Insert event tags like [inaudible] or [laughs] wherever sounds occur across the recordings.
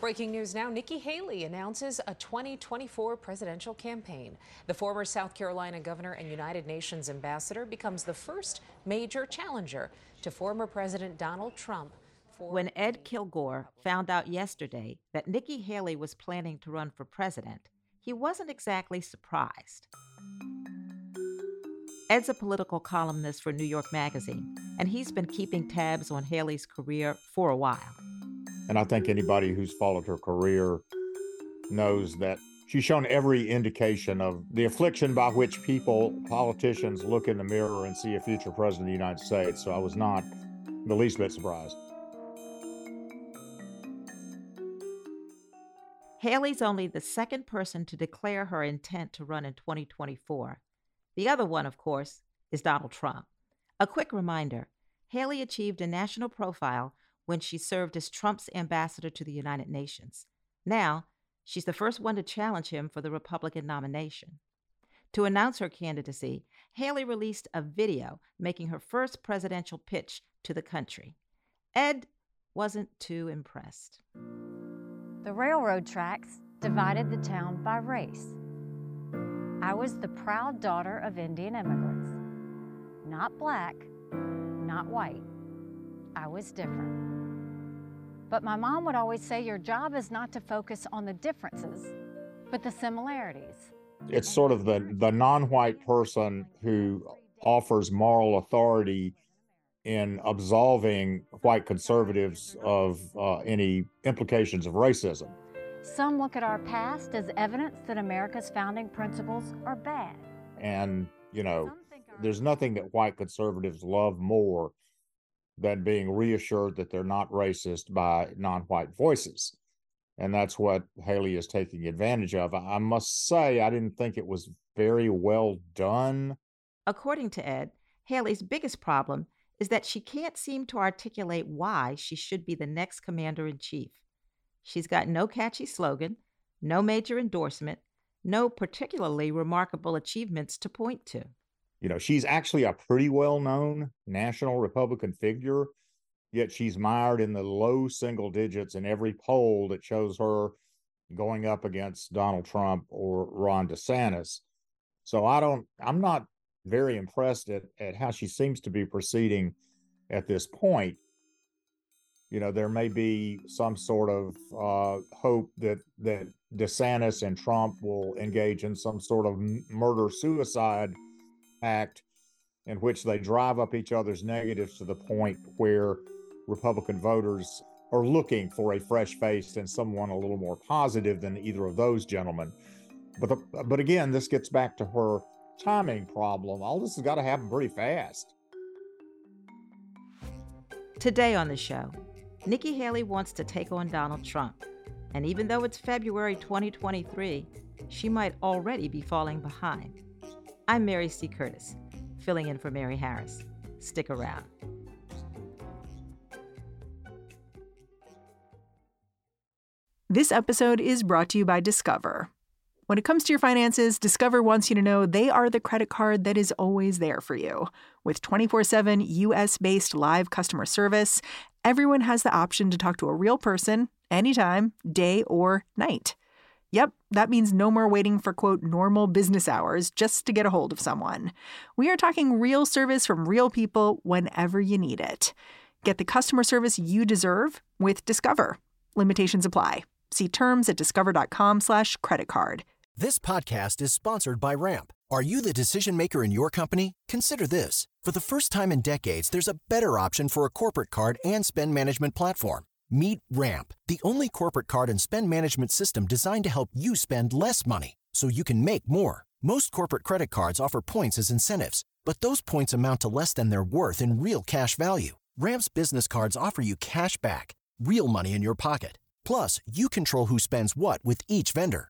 Breaking news now Nikki Haley announces a 2024 presidential campaign. The former South Carolina governor and United Nations ambassador becomes the first major challenger to former President Donald Trump. When Ed Kilgore found out yesterday that Nikki Haley was planning to run for president, he wasn't exactly surprised. Ed's a political columnist for New York Magazine, and he's been keeping tabs on Haley's career for a while. And I think anybody who's followed her career knows that she's shown every indication of the affliction by which people, politicians, look in the mirror and see a future president of the United States. So I was not the least bit surprised. Haley's only the second person to declare her intent to run in 2024. The other one, of course, is Donald Trump. A quick reminder Haley achieved a national profile when she served as Trump's ambassador to the United Nations. Now, she's the first one to challenge him for the Republican nomination. To announce her candidacy, Haley released a video making her first presidential pitch to the country. Ed wasn't too impressed. The railroad tracks divided the town by race. I was the proud daughter of Indian immigrants. Not black, not white. I was different. But my mom would always say your job is not to focus on the differences, but the similarities. It's sort of the, the non white person who offers moral authority in absolving white conservatives of uh, any implications of racism. Some look at our past as evidence that America's founding principles are bad. And, you know, there's nothing that white conservatives love more than being reassured that they're not racist by non white voices. And that's what Haley is taking advantage of. I must say, I didn't think it was very well done. According to Ed, Haley's biggest problem is that she can't seem to articulate why she should be the next commander in chief. She's got no catchy slogan, no major endorsement, no particularly remarkable achievements to point to you know, she's actually a pretty well known national Republican figure, yet she's mired in the low single digits in every poll that shows her going up against Donald Trump or Ron DeSantis. So I don't, I'm not very impressed at, at how she seems to be proceeding at this point. You know, there may be some sort of uh, hope that that DeSantis and Trump will engage in some sort of murder suicide act in which they drive up each other's negatives to the point where Republican voters are looking for a fresh face and someone a little more positive than either of those gentlemen. But the, but again, this gets back to her timing problem. All this has got to happen pretty fast. Today on the show, Nikki Haley wants to take on Donald Trump. And even though it's February 2023, she might already be falling behind. I'm Mary C. Curtis, filling in for Mary Harris. Stick around. This episode is brought to you by Discover. When it comes to your finances, Discover wants you to know they are the credit card that is always there for you. With 24 7 US based live customer service, everyone has the option to talk to a real person anytime, day or night. Yep, that means no more waiting for quote normal business hours just to get a hold of someone. We are talking real service from real people whenever you need it. Get the customer service you deserve with Discover. Limitations apply. See terms at discover.com/slash credit card. This podcast is sponsored by Ramp. Are you the decision maker in your company? Consider this. For the first time in decades, there's a better option for a corporate card and spend management platform. Meet Ramp, the only corporate card and spend management system designed to help you spend less money so you can make more. Most corporate credit cards offer points as incentives. But those points amount to less than their worth in real cash value. Ramp's business cards offer you cash back, real money in your pocket. Plus, you control who spends what with each vendor.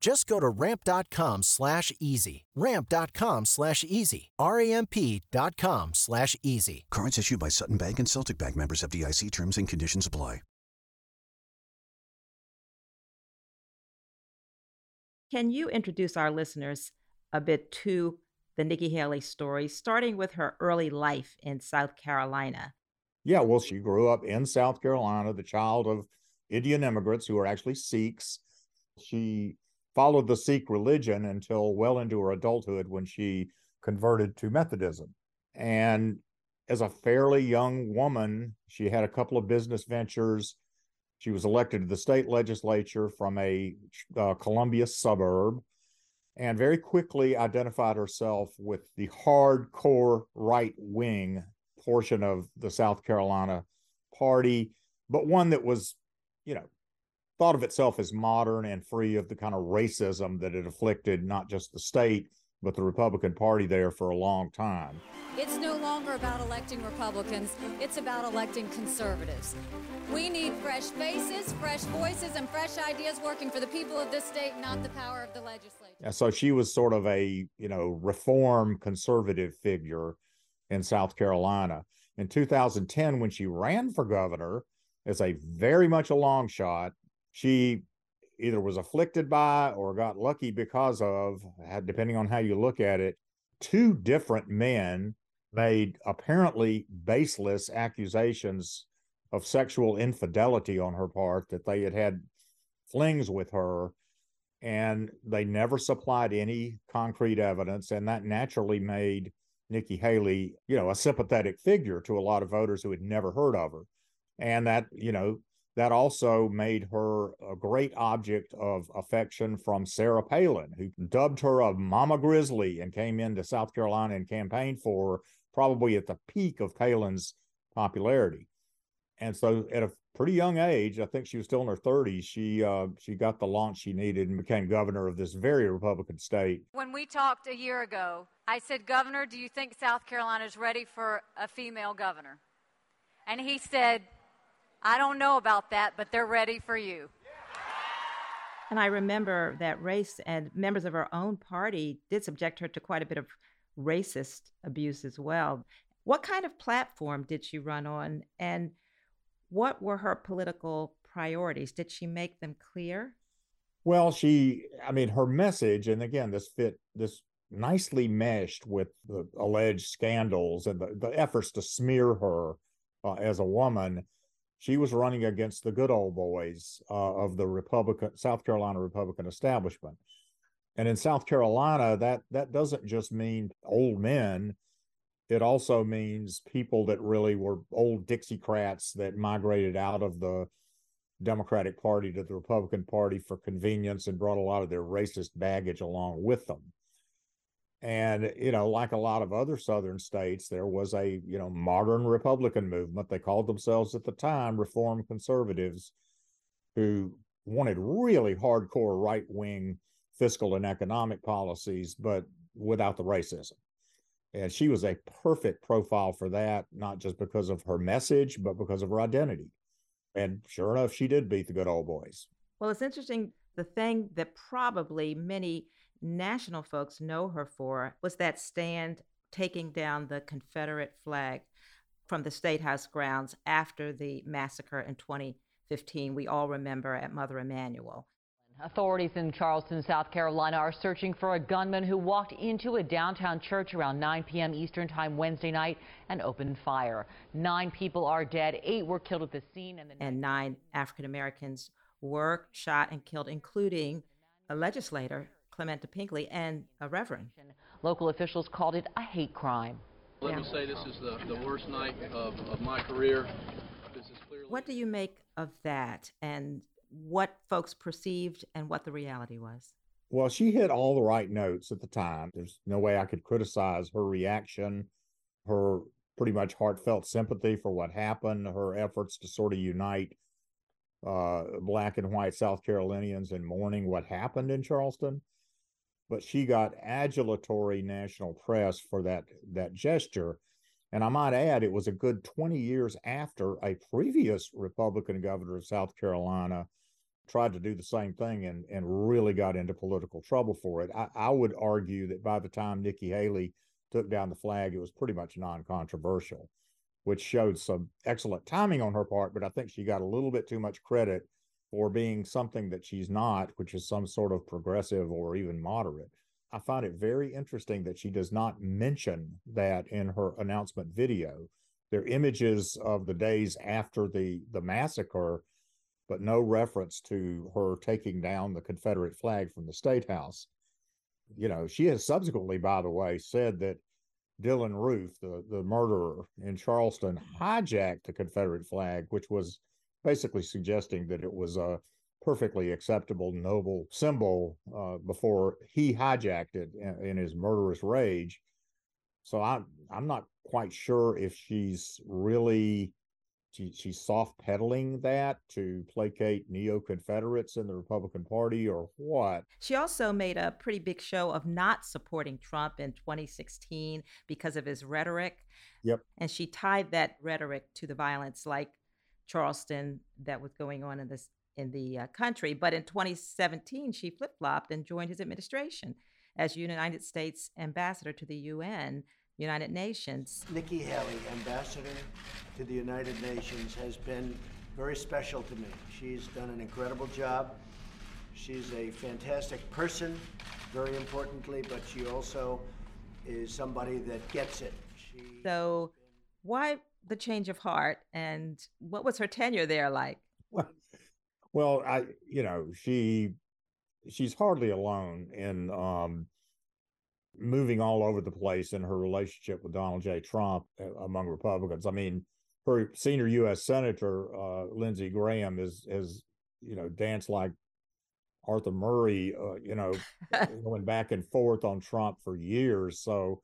Just go to ramp.com slash easy. Ramp.com slash easy. R-A-M-P.com slash easy. Cards issued by Sutton Bank and Celtic Bank members FDIC terms and conditions apply. Can you introduce our listeners a bit to the Nikki Haley story, starting with her early life in South Carolina? Yeah, well, she grew up in South Carolina, the child of Indian immigrants who are actually Sikhs. She followed the Sikh religion until well into her adulthood when she converted to Methodism. And as a fairly young woman, she had a couple of business ventures. She was elected to the state legislature from a uh, Columbia suburb and very quickly identified herself with the hardcore right wing portion of the South Carolina party, but one that was, you know, thought of itself as modern and free of the kind of racism that had afflicted not just the state, but the Republican Party there for a long time. It's no longer about electing Republicans, it's about electing conservatives. We need fresh faces, fresh voices, and fresh ideas working for the people of this state, not the power of the legislature. And so she was sort of a, you know, reform conservative figure in South Carolina. In 2010, when she ran for governor as a very much a long shot, she either was afflicted by or got lucky because of, depending on how you look at it, two different men made apparently baseless accusations of sexual infidelity on her part that they had had flings with her and they never supplied any concrete evidence and that naturally made Nikki Haley, you know, a sympathetic figure to a lot of voters who had never heard of her. And that, you know, that also made her a great object of affection from Sarah Palin, who dubbed her a Mama Grizzly and came into South Carolina and campaigned for her, probably at the peak of Palin's popularity. And so, at a pretty young age, I think she was still in her 30s, she uh, she got the launch she needed and became governor of this very Republican state. When we talked a year ago, I said, Governor, do you think South Carolina is ready for a female governor? And he said, I don't know about that, but they're ready for you. And I remember that race and members of her own party did subject her to quite a bit of racist abuse as well. What kind of platform did she run on, and what were her political priorities? Did she make them clear? Well, she, I mean, her message, and again, this fit, this nicely meshed with the alleged scandals and the, the efforts to smear her uh, as a woman she was running against the good old boys uh, of the Republican South Carolina Republican establishment. And in South Carolina, that that doesn't just mean old men. It also means people that really were old Dixiecrats that migrated out of the Democratic Party to the Republican Party for convenience and brought a lot of their racist baggage along with them. And, you know, like a lot of other Southern states, there was a, you know, modern Republican movement. They called themselves at the time Reform Conservatives, who wanted really hardcore right wing fiscal and economic policies, but without the racism. And she was a perfect profile for that, not just because of her message, but because of her identity. And sure enough, she did beat the good old boys. Well, it's interesting. The thing that probably many national folks know her for was that stand taking down the Confederate flag from the State House grounds after the massacre in 2015. We all remember at Mother Emanuel. Authorities in Charleston, South Carolina are searching for a gunman who walked into a downtown church around 9 p.m. Eastern Time Wednesday night and opened fire. Nine people are dead, eight were killed at the scene. And, the and nine African Americans were shot and killed, including a legislator Clementa Pinckney and a reverend. Local officials called it a hate crime. Let yeah. me say this is the, the worst night of, of my career. What do you make of that? And what folks perceived and what the reality was? Well, she hit all the right notes at the time. There's no way I could criticize her reaction, her pretty much heartfelt sympathy for what happened, her efforts to sort of unite uh, black and white South Carolinians in mourning what happened in Charleston. But she got adulatory national press for that that gesture. And I might add, it was a good 20 years after a previous Republican governor of South Carolina tried to do the same thing and, and really got into political trouble for it. I, I would argue that by the time Nikki Haley took down the flag, it was pretty much non controversial, which showed some excellent timing on her part. But I think she got a little bit too much credit for being something that she's not, which is some sort of progressive or even moderate. I find it very interesting that she does not mention that in her announcement video. There are images of the days after the, the massacre but no reference to her taking down the Confederate flag from the State House. You know, she has subsequently, by the way, said that Dylann Roof, the, the murderer in Charleston, hijacked the Confederate flag, which was basically suggesting that it was a perfectly acceptable, noble symbol uh, before he hijacked it in, in his murderous rage. So I'm I'm not quite sure if she's really she, she's soft pedaling that to placate neo Confederates in the Republican Party or what? She also made a pretty big show of not supporting Trump in 2016 because of his rhetoric. Yep. And she tied that rhetoric to the violence like Charleston that was going on in this in the uh, country. But in 2017, she flip flopped and joined his administration as United States ambassador to the UN United Nations. Nikki Haley, ambassador to the United Nations, has been very special to me. She's done an incredible job. She's a fantastic person, very importantly, but she also is somebody that gets it. She so, why the change of heart, and what was her tenure there like? Well, [laughs] well, I, you know, she she's hardly alone in um, moving all over the place in her relationship with Donald J. Trump uh, among Republicans. I mean, her senior U.S. Senator uh, Lindsey Graham is has you know danced like Arthur Murray, uh, you know, [laughs] going back and forth on Trump for years. So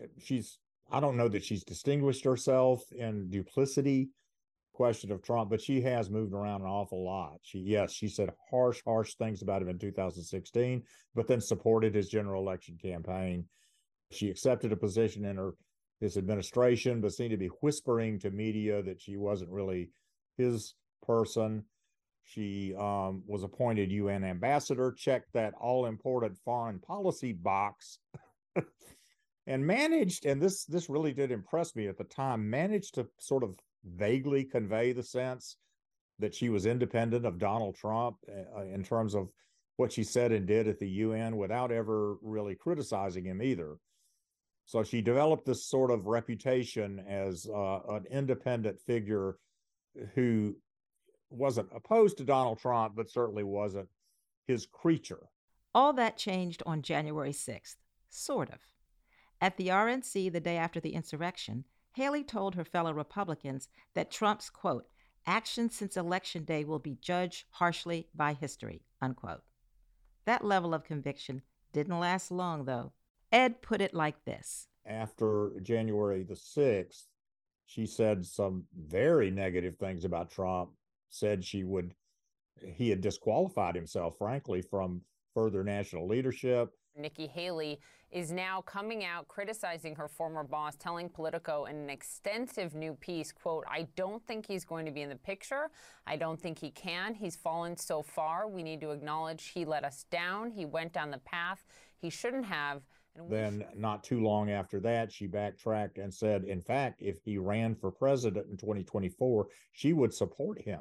uh, she's I don't know that she's distinguished herself in duplicity question of Trump, but she has moved around an awful lot. She, yes, she said harsh, harsh things about him in 2016, but then supported his general election campaign. She accepted a position in her his administration, but seemed to be whispering to media that she wasn't really his person. She um, was appointed UN ambassador, checked that all important foreign policy box, [laughs] and managed. And this this really did impress me at the time. Managed to sort of vaguely convey the sense that she was independent of Donald Trump uh, in terms of what she said and did at the UN without ever really criticizing him either. So she developed this sort of reputation as uh, an independent figure who wasn't opposed to Donald Trump, but certainly wasn't his creature. All that changed on January 6th, sort of. At the RNC the day after the insurrection, Haley told her fellow Republicans that Trump's, quote, actions since Election Day will be judged harshly by history, unquote. That level of conviction didn't last long, though. Ed put it like this After January the 6th, she said some very negative things about Trump, said she would, he had disqualified himself, frankly, from further national leadership. Nikki Haley is now coming out criticizing her former boss, telling Politico in an extensive new piece, quote, I don't think he's going to be in the picture. I don't think he can. He's fallen so far. We need to acknowledge he let us down. He went down the path he shouldn't have. then, not too long after that, she backtracked and said, in fact, if he ran for president in 2024, she would support him.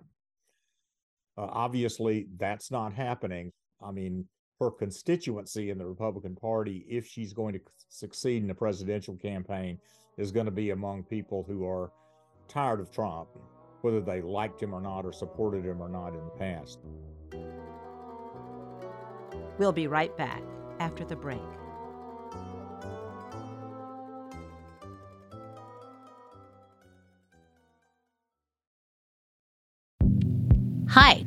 Uh, obviously, that's not happening. I mean, her constituency in the Republican Party, if she's going to succeed in the presidential campaign, is going to be among people who are tired of Trump, whether they liked him or not or supported him or not in the past. We'll be right back after the break. Hi.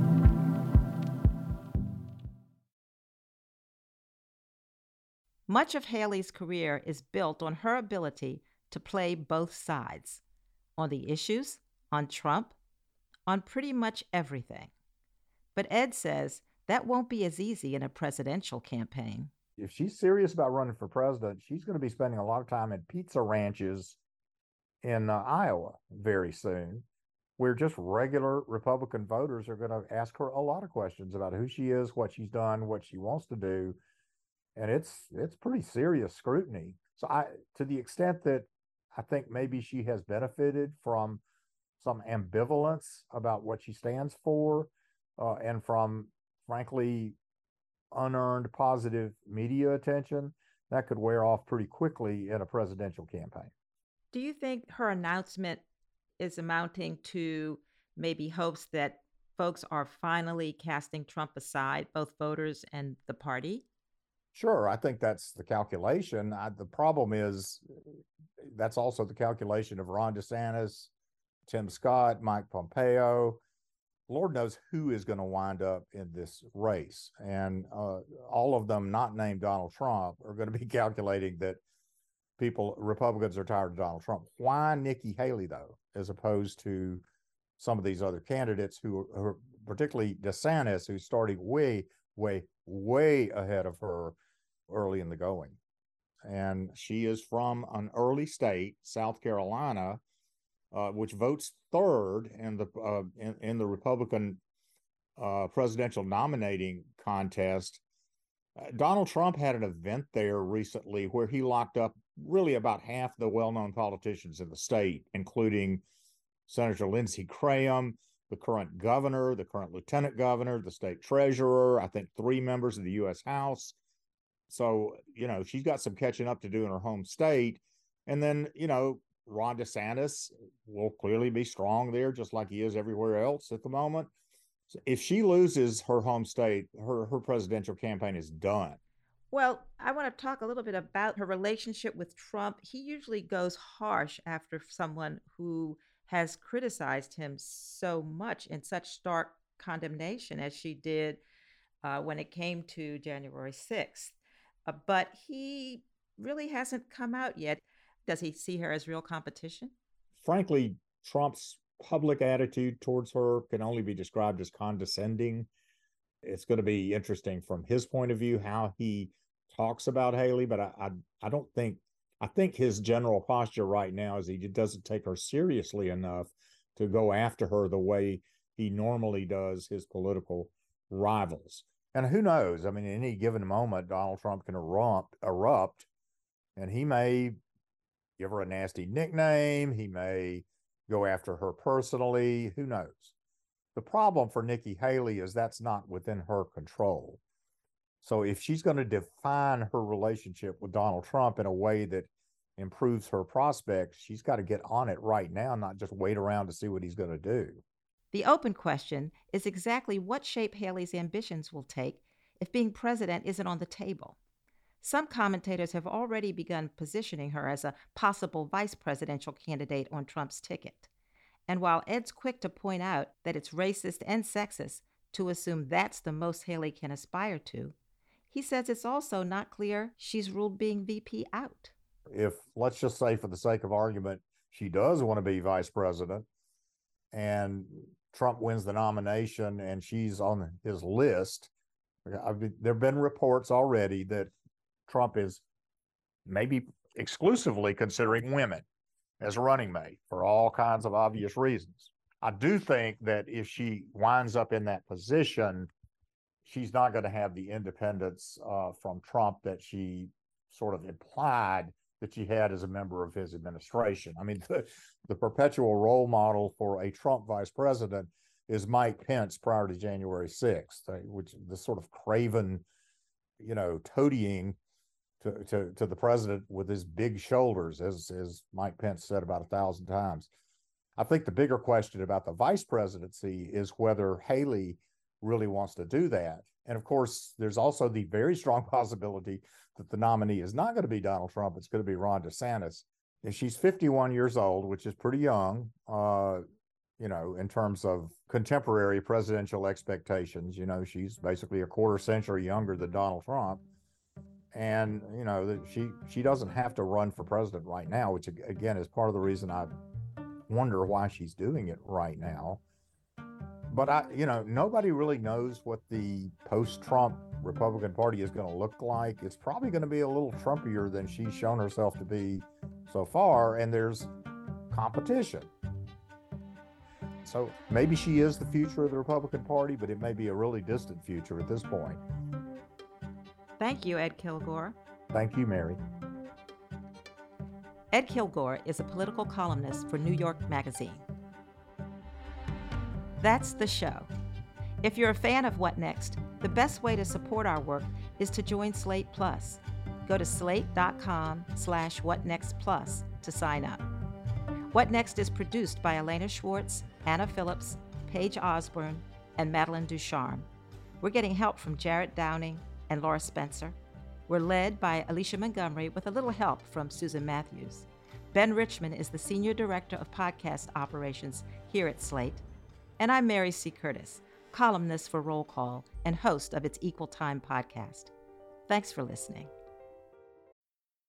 Much of Haley's career is built on her ability to play both sides on the issues, on Trump, on pretty much everything. But Ed says that won't be as easy in a presidential campaign. If she's serious about running for president, she's going to be spending a lot of time at pizza ranches in uh, Iowa very soon, where just regular Republican voters are going to ask her a lot of questions about who she is, what she's done, what she wants to do and it's it's pretty serious scrutiny. So I, to the extent that I think maybe she has benefited from some ambivalence about what she stands for, uh, and from frankly unearned positive media attention, that could wear off pretty quickly in a presidential campaign. Do you think her announcement is amounting to maybe hopes that folks are finally casting Trump aside, both voters and the party? Sure, I think that's the calculation. I, the problem is that's also the calculation of Ron DeSantis, Tim Scott, Mike Pompeo. Lord knows who is going to wind up in this race. And uh, all of them not named Donald Trump are going to be [laughs] calculating that people, Republicans are tired of Donald Trump. Why Nikki Haley, though, as opposed to some of these other candidates who are, particularly DeSantis, who's starting way, way, way ahead of her early in the going. And she is from an early state, South Carolina, uh, which votes third in the uh, in, in, the Republican uh, presidential nominating contest. Uh, Donald Trump had an event there recently where he locked up really about half the well-known politicians in the state, including Senator Lindsey Graham, the current governor, the current lieutenant governor, the state treasurer, I think three members of the U.S. House. So, you know, she's got some catching up to do in her home state. And then, you know, Ron DeSantis will clearly be strong there, just like he is everywhere else at the moment. So if she loses her home state, her, her presidential campaign is done. Well, I want to talk a little bit about her relationship with Trump. He usually goes harsh after someone who has criticized him so much in such stark condemnation as she did uh, when it came to January 6th. Uh, but he really hasn't come out yet. Does he see her as real competition? Frankly, Trump's public attitude towards her can only be described as condescending. It's going to be interesting from his point of view how he talks about Haley, but I, I, I don't think I think his general posture right now is he doesn't take her seriously enough to go after her the way he normally does his political rivals. And who knows? I mean, in any given moment, Donald Trump can erupt, erupt, and he may give her a nasty nickname. He may go after her personally. Who knows? The problem for Nikki Haley is that's not within her control. So if she's going to define her relationship with Donald Trump in a way that improves her prospects, she's got to get on it right now, not just wait around to see what he's going to do. The open question is exactly what shape Haley's ambitions will take if being president isn't on the table. Some commentators have already begun positioning her as a possible vice presidential candidate on Trump's ticket. And while Ed's quick to point out that it's racist and sexist to assume that's the most Haley can aspire to, He says it's also not clear she's ruled being VP out. If, let's just say, for the sake of argument, she does want to be vice president and Trump wins the nomination and she's on his list, been, there have been reports already that Trump is maybe exclusively considering women as running mate for all kinds of obvious reasons. I do think that if she winds up in that position, she's not going to have the independence uh, from Trump that she sort of implied that she had as a member of his administration. I mean, [laughs] the, the perpetual role model for a Trump vice president is Mike Pence prior to January 6th, uh, which the sort of craven, you know, toadying to, to, to the president with his big shoulders, as, as Mike Pence said about a thousand times. I think the bigger question about the vice presidency is whether Haley really wants to do that. And of course, there's also the very strong [laughs] possibility that the nominee is not going to be Donald Trump. It's going to be Ron DeSantis. And she's 51 years old, which is pretty young. Uh, you know, in terms of contemporary presidential expectations. You know, she's basically a quarter century younger than Donald Trump. And, you know, she she doesn't have to run for president right now, which again is part of the reason I wonder why she's doing it right now. But I, you know, nobody really knows what the post-Trump Republican Party is going to look like. It's probably going to be a little Trumpier than she's shown herself to be so far, and there's competition. So maybe she is the future of the Republican Party, but it may be a really distant future at this point. Thank you, Ed Kilgore. Thank you, Mary. Ed Kilgore is a political columnist for New York Magazine. That's the show. If you're a fan of What Next, the best way to support our work is to join Slate Plus. Go to slate.com slash whatnextplus to sign up. What Next is produced by Elena Schwartz, Anna Phillips, Paige Osborne, and Madeline Ducharme. We're getting help from Jarrett Downing and Laura Spencer. We're led by Alicia Montgomery with a little help from Susan Matthews. Ben Richmond is the Senior Director of Podcast Operations here at Slate. And I'm Mary C. Curtis, columnist for Roll Call and host of its Equal Time podcast. Thanks for listening.